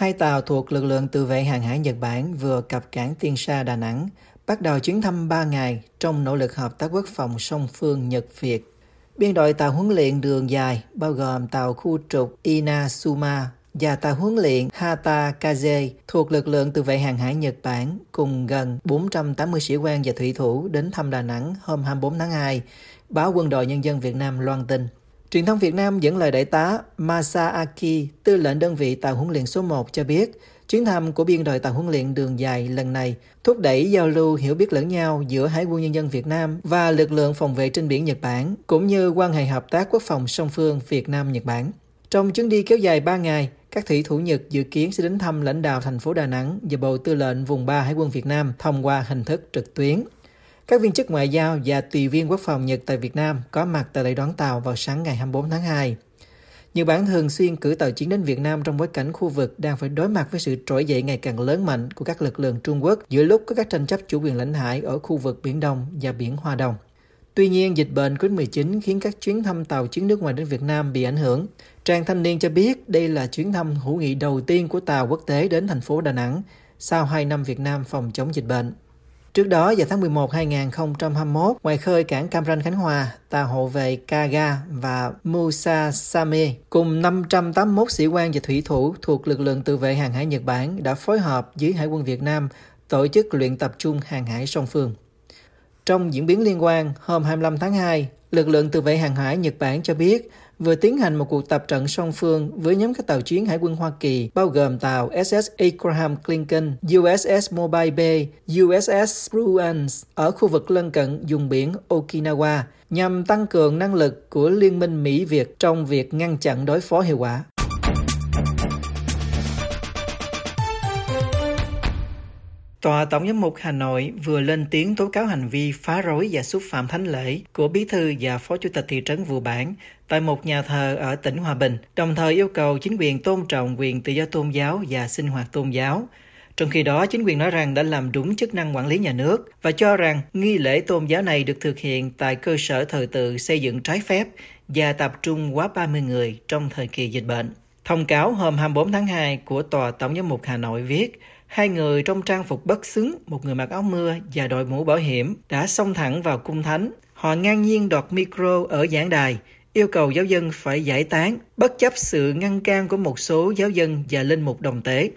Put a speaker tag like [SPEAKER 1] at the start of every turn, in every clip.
[SPEAKER 1] Hai tàu thuộc lực lượng tự vệ hàng hải Nhật Bản vừa cập cảng Tiên Sa Đà Nẵng, bắt đầu chuyến thăm 3 ngày trong nỗ lực hợp tác quốc phòng song phương Nhật-Việt. Biên đội tàu huấn luyện đường dài bao gồm tàu khu trục Inazuma và tàu huấn luyện Hata Kaze thuộc lực lượng tự vệ hàng hải Nhật Bản cùng gần 480 sĩ quan và thủy thủ đến thăm Đà Nẵng hôm 24 tháng 2, báo Quân đội Nhân dân Việt Nam loan tin. Truyền thông Việt Nam dẫn lời đại tá Masaaki, tư lệnh đơn vị tàu huấn luyện số 1 cho biết, chuyến thăm của biên đội tàu huấn luyện đường dài lần này thúc đẩy giao lưu hiểu biết lẫn nhau giữa Hải quân Nhân dân Việt Nam và lực lượng phòng vệ trên biển Nhật Bản, cũng như quan hệ hợp tác quốc phòng song phương Việt Nam-Nhật Bản. Trong chuyến đi kéo dài 3 ngày, các thủy thủ Nhật dự kiến sẽ đến thăm lãnh đạo thành phố Đà Nẵng và Bộ Tư lệnh Vùng 3 Hải quân Việt Nam thông qua hình thức trực tuyến. Các viên chức ngoại giao và tùy viên quốc phòng Nhật tại Việt Nam có mặt tại đại đón tàu vào sáng ngày 24 tháng 2. Nhật Bản thường xuyên cử tàu chiến đến Việt Nam trong bối cảnh khu vực đang phải đối mặt với sự trỗi dậy ngày càng lớn mạnh của các lực lượng Trung Quốc giữa lúc có các tranh chấp chủ quyền lãnh hải ở khu vực Biển Đông và Biển Hoa Đông. Tuy nhiên, dịch bệnh COVID-19 khiến các chuyến thăm tàu chiến nước ngoài đến Việt Nam bị ảnh hưởng. Trang Thanh Niên cho biết đây là chuyến thăm hữu nghị đầu tiên của tàu quốc tế đến thành phố Đà Nẵng sau 2 năm Việt Nam phòng chống dịch bệnh. Trước đó, vào tháng 11 2021, ngoài khơi cảng Cam Ranh Khánh Hòa, tàu hộ vệ Kaga và Musa Same cùng 581 sĩ quan và thủy thủ thuộc lực lượng tự vệ hàng hải Nhật Bản đã phối hợp với Hải quân Việt Nam tổ chức luyện tập trung hàng hải song phương. Trong diễn biến liên quan, hôm 25 tháng 2, lực lượng tự vệ hàng hải Nhật Bản cho biết vừa tiến hành một cuộc tập trận song phương với nhóm các tàu chiến Hải quân Hoa Kỳ bao gồm tàu SS Abraham Lincoln, USS Mobile Bay, USS Bruins ở khu vực lân cận vùng biển Okinawa nhằm tăng cường năng lực của Liên minh Mỹ-Việt trong việc ngăn chặn đối phó hiệu quả. Tòa Tổng giám mục Hà Nội vừa lên tiếng tố cáo hành vi phá rối và xúc phạm thánh lễ của bí thư và phó chủ tịch thị trấn Vụ Bản tại một nhà thờ ở tỉnh Hòa Bình, đồng thời yêu cầu chính quyền tôn trọng quyền tự do tôn giáo và sinh hoạt tôn giáo. Trong khi đó, chính quyền nói rằng đã làm đúng chức năng quản lý nhà nước và cho rằng nghi lễ tôn giáo này được thực hiện tại cơ sở thờ tự xây dựng trái phép và tập trung quá 30 người trong thời kỳ dịch bệnh. Thông cáo hôm 24 tháng 2 của Tòa Tổng giám mục Hà Nội viết, Hai người trong trang phục bất xứng, một người mặc áo mưa và đội mũ bảo hiểm đã xông thẳng vào cung thánh. Họ ngang nhiên đoạt micro ở giảng đài, yêu cầu giáo dân phải giải tán, bất chấp sự ngăn can của một số giáo dân và linh mục đồng tế.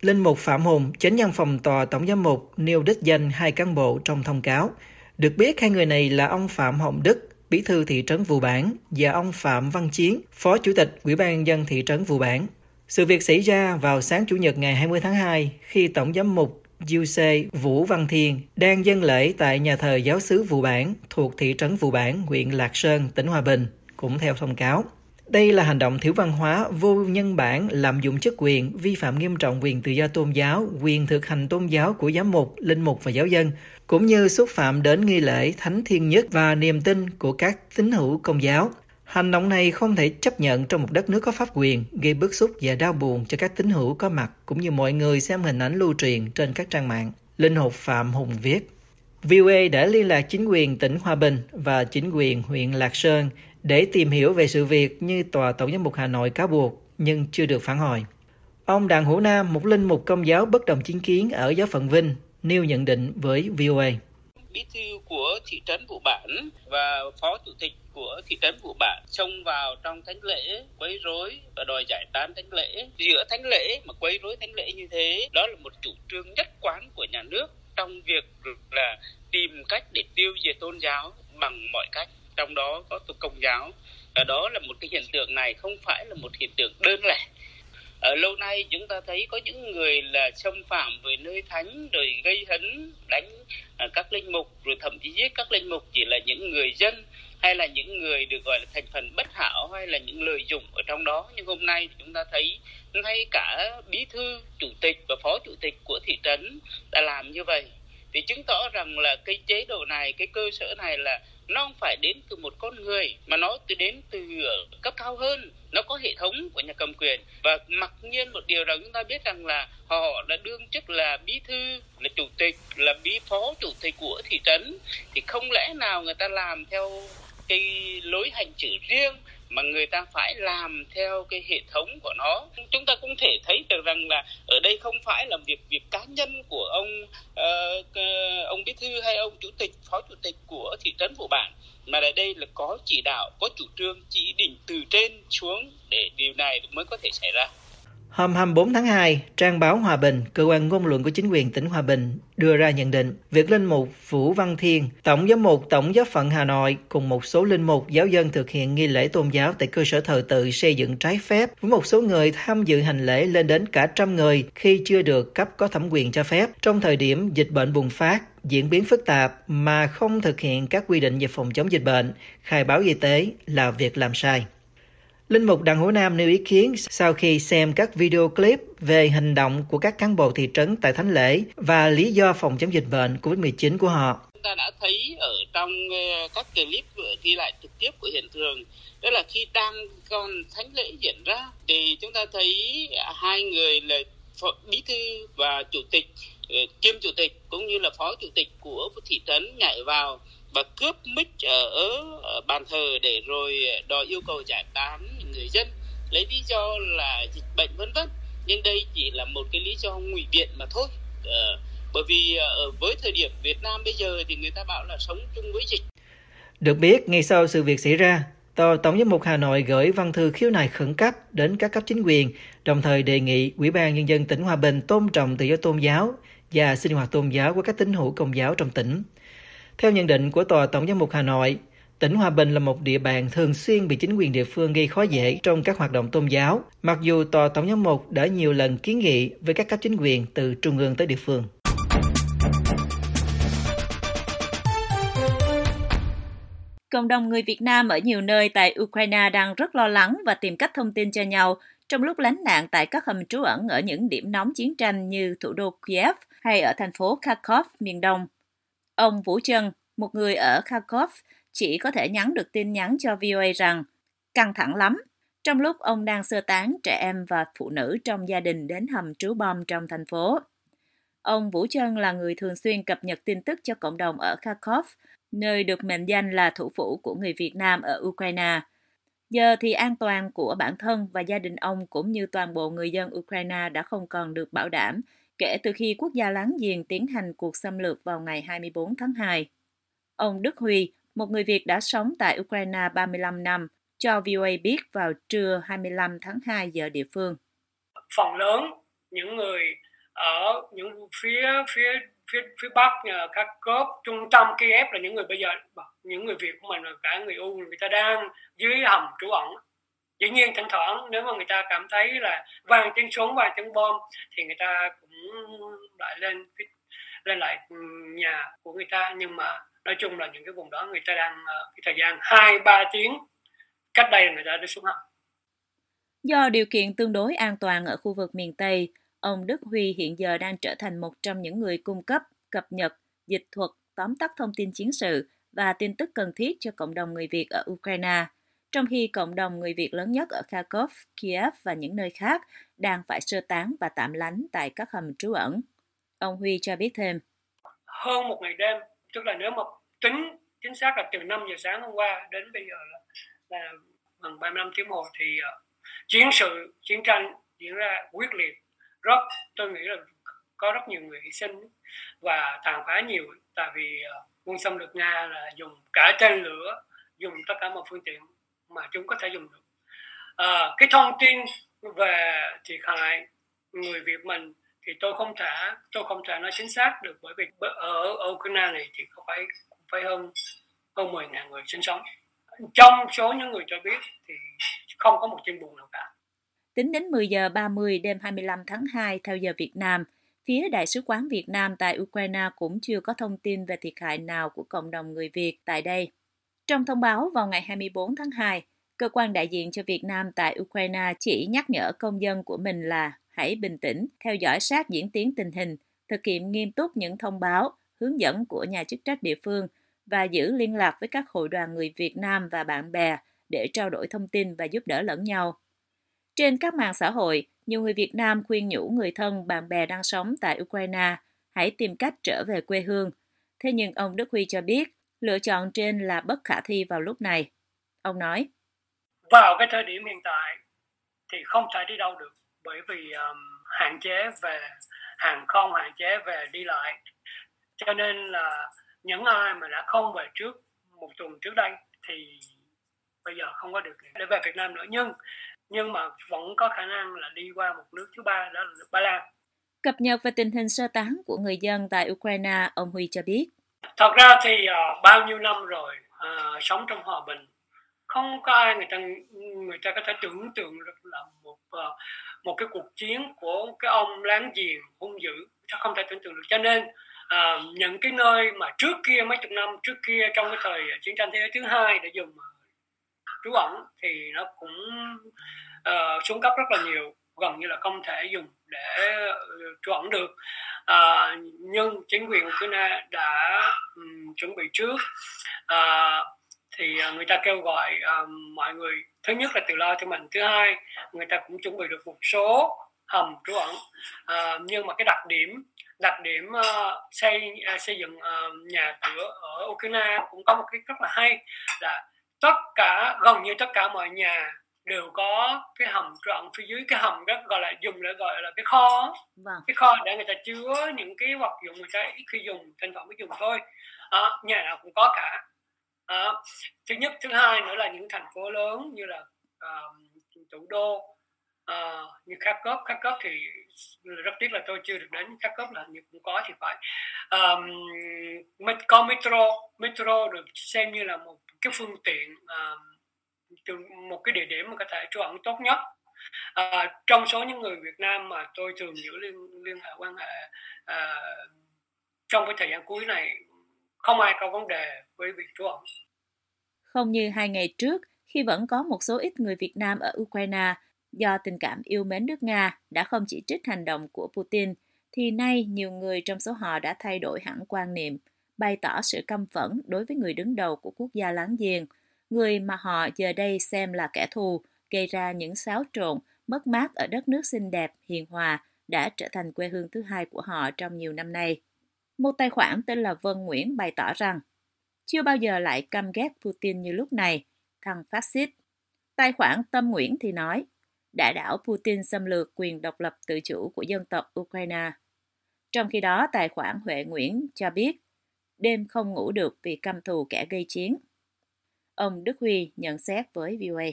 [SPEAKER 1] Linh mục Phạm Hùng, chánh văn phòng tòa tổng giám mục, nêu đích danh hai cán bộ trong thông cáo. Được biết hai người này là ông Phạm Hồng Đức, bí thư thị trấn Vụ Bản và ông Phạm Văn Chiến, phó chủ tịch Ủy ban dân thị trấn Vụ Bản. Sự việc xảy ra vào sáng Chủ nhật ngày 20 tháng 2 khi Tổng giám mục Giuse Vũ Văn Thiên đang dân lễ tại nhà thờ giáo sứ Vụ Bản thuộc thị trấn Vụ Bản, huyện Lạc Sơn, tỉnh Hòa Bình, cũng theo thông cáo. Đây là hành động thiếu văn hóa, vô nhân bản, lạm dụng chức quyền, vi phạm nghiêm trọng quyền tự do tôn giáo, quyền thực hành tôn giáo của giám mục, linh mục và giáo dân, cũng như xúc phạm đến nghi lễ thánh thiên nhất và niềm tin của các tín hữu công giáo. Hành động này không thể chấp nhận trong một đất nước có pháp quyền, gây bức xúc và đau buồn cho các tín hữu có mặt cũng như mọi người xem hình ảnh lưu truyền trên các trang mạng. Linh mục Phạm Hùng viết. VOA đã liên lạc chính quyền tỉnh Hòa Bình và chính quyền huyện Lạc Sơn để tìm hiểu về sự việc như Tòa Tổng giám mục Hà Nội cáo buộc, nhưng chưa được phản hồi. Ông Đặng Hữu Nam, một linh mục công giáo bất đồng chính kiến ở giáo phận Vinh, nêu nhận định với VOA.
[SPEAKER 2] Bí thư của thị trấn Vụ Bản và phó chủ tịch của thị trấn Vụ Bản xông vào trong thánh lễ quấy rối và đòi giải tán thánh lễ. Giữa thánh lễ mà quấy rối thánh lễ như thế, đó là một chủ trương nhất quán của nhà nước trong việc là tìm cách để tiêu diệt tôn giáo bằng mọi cách trong đó có tục công giáo và đó là một cái hiện tượng này không phải là một hiện tượng đơn lẻ ở lâu nay chúng ta thấy có những người là xâm phạm về nơi thánh, rồi gây hấn, đánh à, các linh mục, rồi thậm chí giết các linh mục, chỉ là những người dân, hay là những người được gọi là thành phần bất hảo, hay là những lợi dụng ở trong đó. Nhưng hôm nay chúng ta thấy ngay cả bí thư, chủ tịch và phó chủ tịch của thị trấn đã làm như vậy thì chứng tỏ rằng là cái chế độ này, cái cơ sở này là nó không phải đến từ một con người, mà nó từ đến từ cấp cao hơn. Nó có hệ thống của nhà cầm quyền. Và mặc nhiên một điều rằng chúng ta biết rằng là họ đã đương chức là bí thư, là chủ tịch, là bí phó chủ tịch của thị trấn. Thì không lẽ nào người ta làm theo cái lối hành xử riêng mà người ta phải làm theo cái hệ thống của nó. Chúng ta cũng thể thấy được rằng là ở đây không phải là việc việc cá nhân của ông uh, ông bí thư hay ông chủ tịch phó chủ tịch của thị trấn vụ bản mà ở đây là có chỉ đạo có chủ trương chỉ định từ trên xuống để điều này mới có thể xảy ra.
[SPEAKER 1] Hôm 24 tháng 2, trang báo Hòa Bình, cơ quan ngôn luận của chính quyền tỉnh Hòa Bình, đưa ra nhận định việc linh mục Vũ Văn Thiên, Tổng giám mục Tổng giáo phận Hà Nội cùng một số linh mục giáo dân thực hiện nghi lễ tôn giáo tại cơ sở thờ tự xây dựng trái phép với một số người tham dự hành lễ lên đến cả trăm người khi chưa được cấp có thẩm quyền cho phép trong thời điểm dịch bệnh bùng phát diễn biến phức tạp mà không thực hiện các quy định về phòng chống dịch bệnh, khai báo y tế là việc làm sai. Linh mục Đặng Hữu Nam nêu ý kiến sau khi xem các video clip về hành động của các cán bộ thị trấn tại thánh lễ và lý do phòng chống dịch bệnh COVID-19 của họ.
[SPEAKER 2] Chúng ta đã thấy ở trong ờ, các clip ghi lại trực tiếp của hiện trường, đó là khi đang còn thánh lễ diễn ra, thì chúng ta thấy hai người là bí thư và chủ tịch ờ, kiêm chủ tịch cũng như là phó chủ tịch của thị trấn nhảy vào và cướp mic ở, ở bàn thờ để rồi đòi yêu cầu giải tán người dân. Lấy lý do là dịch bệnh vân vân nhưng đây chỉ là một cái lý do ngụy biện mà thôi. À, bởi vì ờ, ở với thời điểm Việt Nam bây giờ thì người ta bảo là sống chung với dịch.
[SPEAKER 1] Được biết ngay sau sự việc xảy ra Tòa Tổng giám mục Hà Nội gửi văn thư khiếu nại khẩn cấp đến các cấp chính quyền, đồng thời đề nghị Ủy ban Nhân dân tỉnh Hòa Bình tôn trọng tự do tôn giáo và sinh hoạt tôn giáo của các tín hữu công giáo trong tỉnh. Theo nhận định của Tòa Tổng giám mục Hà Nội, tỉnh Hòa Bình là một địa bàn thường xuyên bị chính quyền địa phương gây khó dễ trong các hoạt động tôn giáo, mặc dù Tòa Tổng giám mục đã nhiều lần kiến nghị với các cấp chính quyền từ trung ương tới địa phương.
[SPEAKER 3] Cộng đồng người Việt Nam ở nhiều nơi tại Ukraine đang rất lo lắng và tìm cách thông tin cho nhau trong lúc lánh nạn tại các hầm trú ẩn ở những điểm nóng chiến tranh như thủ đô Kiev hay ở thành phố Kharkov, miền đông. Ông Vũ Trân, một người ở Kharkov, chỉ có thể nhắn được tin nhắn cho VOA rằng căng thẳng lắm, trong lúc ông đang sơ tán trẻ em và phụ nữ trong gia đình đến hầm trú bom trong thành phố. Ông Vũ Trân là người thường xuyên cập nhật tin tức cho cộng đồng ở Kharkov, nơi được mệnh danh là thủ phủ của người Việt Nam ở Ukraine. Giờ thì an toàn của bản thân và gia đình ông cũng như toàn bộ người dân Ukraine đã không còn được bảo đảm kể từ khi quốc gia láng giềng tiến hành cuộc xâm lược vào ngày 24 tháng 2. Ông Đức Huy, một người Việt đã sống tại Ukraine 35 năm, cho VOA biết vào trưa 25 tháng 2 giờ địa phương.
[SPEAKER 4] Phần lớn những người ở những phía phía phía phía bắc nhờ các cốp trung tâm Kiev là những người bây giờ những người Việt của mình cả người U người ta đang dưới hầm trú ẩn dĩ nhiên thỉnh thoảng nếu mà người ta cảm thấy là vàng tiếng súng vàng tiếng bom thì người ta cũng lại lên lên lại nhà của người ta. Nhưng mà nói chung là những cái vùng đó người ta đang ờ, cái thời gian hai ba tiếng cách đây người ta đã xuống hầm.
[SPEAKER 3] Do điều kiện tương đối an toàn ở khu vực miền Tây, ông Đức Huy hiện giờ đang trở thành một trong những người cung cấp, cập nhật, dịch thuật, tóm tắt thông tin chiến sự và tin tức cần thiết cho cộng đồng người Việt ở Ukraine trong khi cộng đồng người Việt lớn nhất ở Kharkov, Kiev và những nơi khác đang phải sơ tán và tạm lánh tại các hầm trú ẩn. Ông Huy cho biết thêm.
[SPEAKER 4] Hơn một ngày đêm, tức là nếu mà tính chính xác là từ 5 giờ sáng hôm qua đến bây giờ là, là gần 35 tiếng hồ thì uh, chiến sự, chiến tranh diễn ra quyết liệt. Rất, tôi nghĩ là có rất nhiều người hy sinh và tàn phá nhiều tại vì uh, quân xâm lược Nga là dùng cả tên lửa, dùng tất cả mọi phương tiện mà chúng có thể dùng được. À, cái thông tin về thiệt hại người Việt mình thì tôi không thể tôi không thể nói chính xác được bởi vì ở, ở Ukraine này thì có phải phải hơn hơn 10 ngàn người sinh sống. Trong số những người cho biết thì không có một tin buồn nào cả.
[SPEAKER 3] Tính đến 10 giờ 30 đêm 25 tháng 2 theo giờ Việt Nam, phía Đại sứ quán Việt Nam tại Ukraine cũng chưa có thông tin về thiệt hại nào của cộng đồng người Việt tại đây. Trong thông báo vào ngày 24 tháng 2, cơ quan đại diện cho Việt Nam tại Ukraine chỉ nhắc nhở công dân của mình là hãy bình tĩnh, theo dõi sát diễn tiến tình hình, thực hiện nghiêm túc những thông báo, hướng dẫn của nhà chức trách địa phương và giữ liên lạc với các hội đoàn người Việt Nam và bạn bè để trao đổi thông tin và giúp đỡ lẫn nhau. Trên các mạng xã hội, nhiều người Việt Nam khuyên nhủ người thân, bạn bè đang sống tại Ukraine hãy tìm cách trở về quê hương. Thế nhưng ông Đức Huy cho biết, lựa chọn trên là bất khả thi vào lúc này. Ông nói,
[SPEAKER 4] vào cái thời điểm hiện tại thì không thể đi đâu được bởi vì um, hạn chế về hàng không hạn chế về đi lại cho nên là những ai mà đã không về trước một tuần trước đây thì bây giờ không có được để về Việt Nam nữa nhưng nhưng mà vẫn có khả năng là đi qua một nước thứ ba đó là Ba Lan.
[SPEAKER 3] Cập nhật về tình hình sơ tán của người dân tại Ukraine, ông Huy cho biết.
[SPEAKER 4] Thật ra thì uh, bao nhiêu năm rồi uh, sống trong hòa bình, không có ai người ta người ta có thể tưởng tượng được là một uh, một cái cuộc chiến của cái ông láng giềng hung dữ, chắc không thể tưởng tượng được. Cho nên à, những cái nơi mà trước kia mấy chục năm trước kia trong cái thời chiến tranh thế giới thứ hai để dùng trú ẩn thì nó cũng uh, xuống cấp rất là nhiều gần như là không thể dùng để ừ, chuẩn trú ẩn được. À, nhưng chính quyền Ukraine đã um, chuẩn bị trước. À, thì à, người ta kêu gọi um, mọi người thứ nhất là tự lo cho mình thứ hai người ta cũng chuẩn bị được một số hầm trú ẩn. À, nhưng mà cái đặc điểm đặc điểm uh, xây uh, xây dựng uh, nhà cửa ở Ukraine cũng có một cái rất là hay là tất cả gần như tất cả mọi nhà đều có cái hầm trọn phía dưới cái hầm đó gọi là dùng để gọi là cái kho. Vâng. cái kho để người ta chứa những cái vật dụng người ta ít khi dùng thỉnh thoảng mới dùng thôi. À, nhà nào cũng có cả. À, thứ nhất thứ hai nữa là những thành phố lớn như là uh, thủ đô uh, như Kharkov. Kharkov thì rất tiếc là tôi chưa được đến Kharkov là như cũng có thì phải. Um, có metro. Metro được xem như là một cái phương tiện uh, một cái địa điểm mà có thể trú ẩn tốt nhất. À, trong số những người Việt Nam mà tôi thường giữ liên liên hệ quan hệ à, trong cái thời gian cuối này không ai có vấn đề với việc trú ẩn.
[SPEAKER 3] Không như hai ngày trước khi vẫn có một số ít người Việt Nam ở Ukraine do tình cảm yêu mến nước Nga đã không chỉ trích hành động của Putin, thì nay nhiều người trong số họ đã thay đổi hẳn quan niệm, bày tỏ sự căm phẫn đối với người đứng đầu của quốc gia láng giềng, người mà họ giờ đây xem là kẻ thù, gây ra những xáo trộn, mất mát ở đất nước xinh đẹp, hiền hòa, đã trở thành quê hương thứ hai của họ trong nhiều năm nay. Một tài khoản tên là Vân Nguyễn bày tỏ rằng, chưa bao giờ lại căm ghét Putin như lúc này, thằng phát xít. Tài khoản Tâm Nguyễn thì nói, đã đảo Putin xâm lược quyền độc lập tự chủ của dân tộc Ukraine. Trong khi đó, tài khoản Huệ Nguyễn cho biết, đêm không ngủ được vì căm thù kẻ gây chiến. Ông Đức Huy nhận xét với VOA.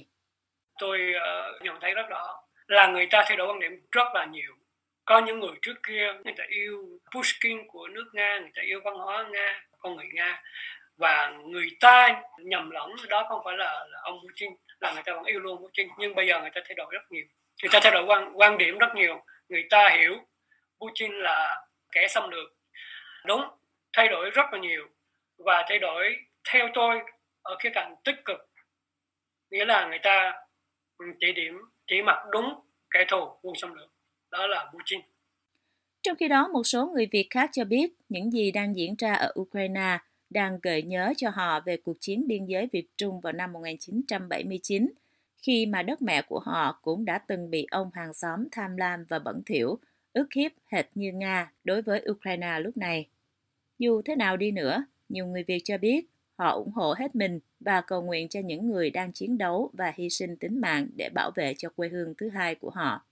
[SPEAKER 4] Tôi uh, nhận thấy rất rõ là người ta thay đổi quan điểm rất là nhiều. Có những người trước kia người ta yêu Pushkin của nước Nga, người ta yêu văn hóa Nga, con người Nga. Và người ta nhầm lẫn đó không phải là, là ông Putin là người ta vẫn yêu luôn Putin nhưng bây giờ người ta thay đổi rất nhiều. Người ta thay đổi quan quan điểm rất nhiều. Người ta hiểu Putin là kẻ xâm lược. Đúng thay đổi rất là nhiều. Và thay đổi theo tôi ở khía cạnh tích cực. Nghĩa là người ta ừ, chỉ điểm chỉ mặc đúng kẻ thù quân xâm lược. Đó là Putin
[SPEAKER 3] trong khi đó, một số người Việt khác cho biết những gì đang diễn ra ở Ukraine đang gợi nhớ cho họ về cuộc chiến biên giới Việt Trung vào năm 1979, khi mà đất mẹ của họ cũng đã từng bị ông hàng xóm tham lam và bẩn thỉu, ức hiếp hệt như Nga đối với Ukraine lúc này. Dù thế nào đi nữa, nhiều người Việt cho biết họ ủng hộ hết mình và cầu nguyện cho những người đang chiến đấu và hy sinh tính mạng để bảo vệ cho quê hương thứ hai của họ.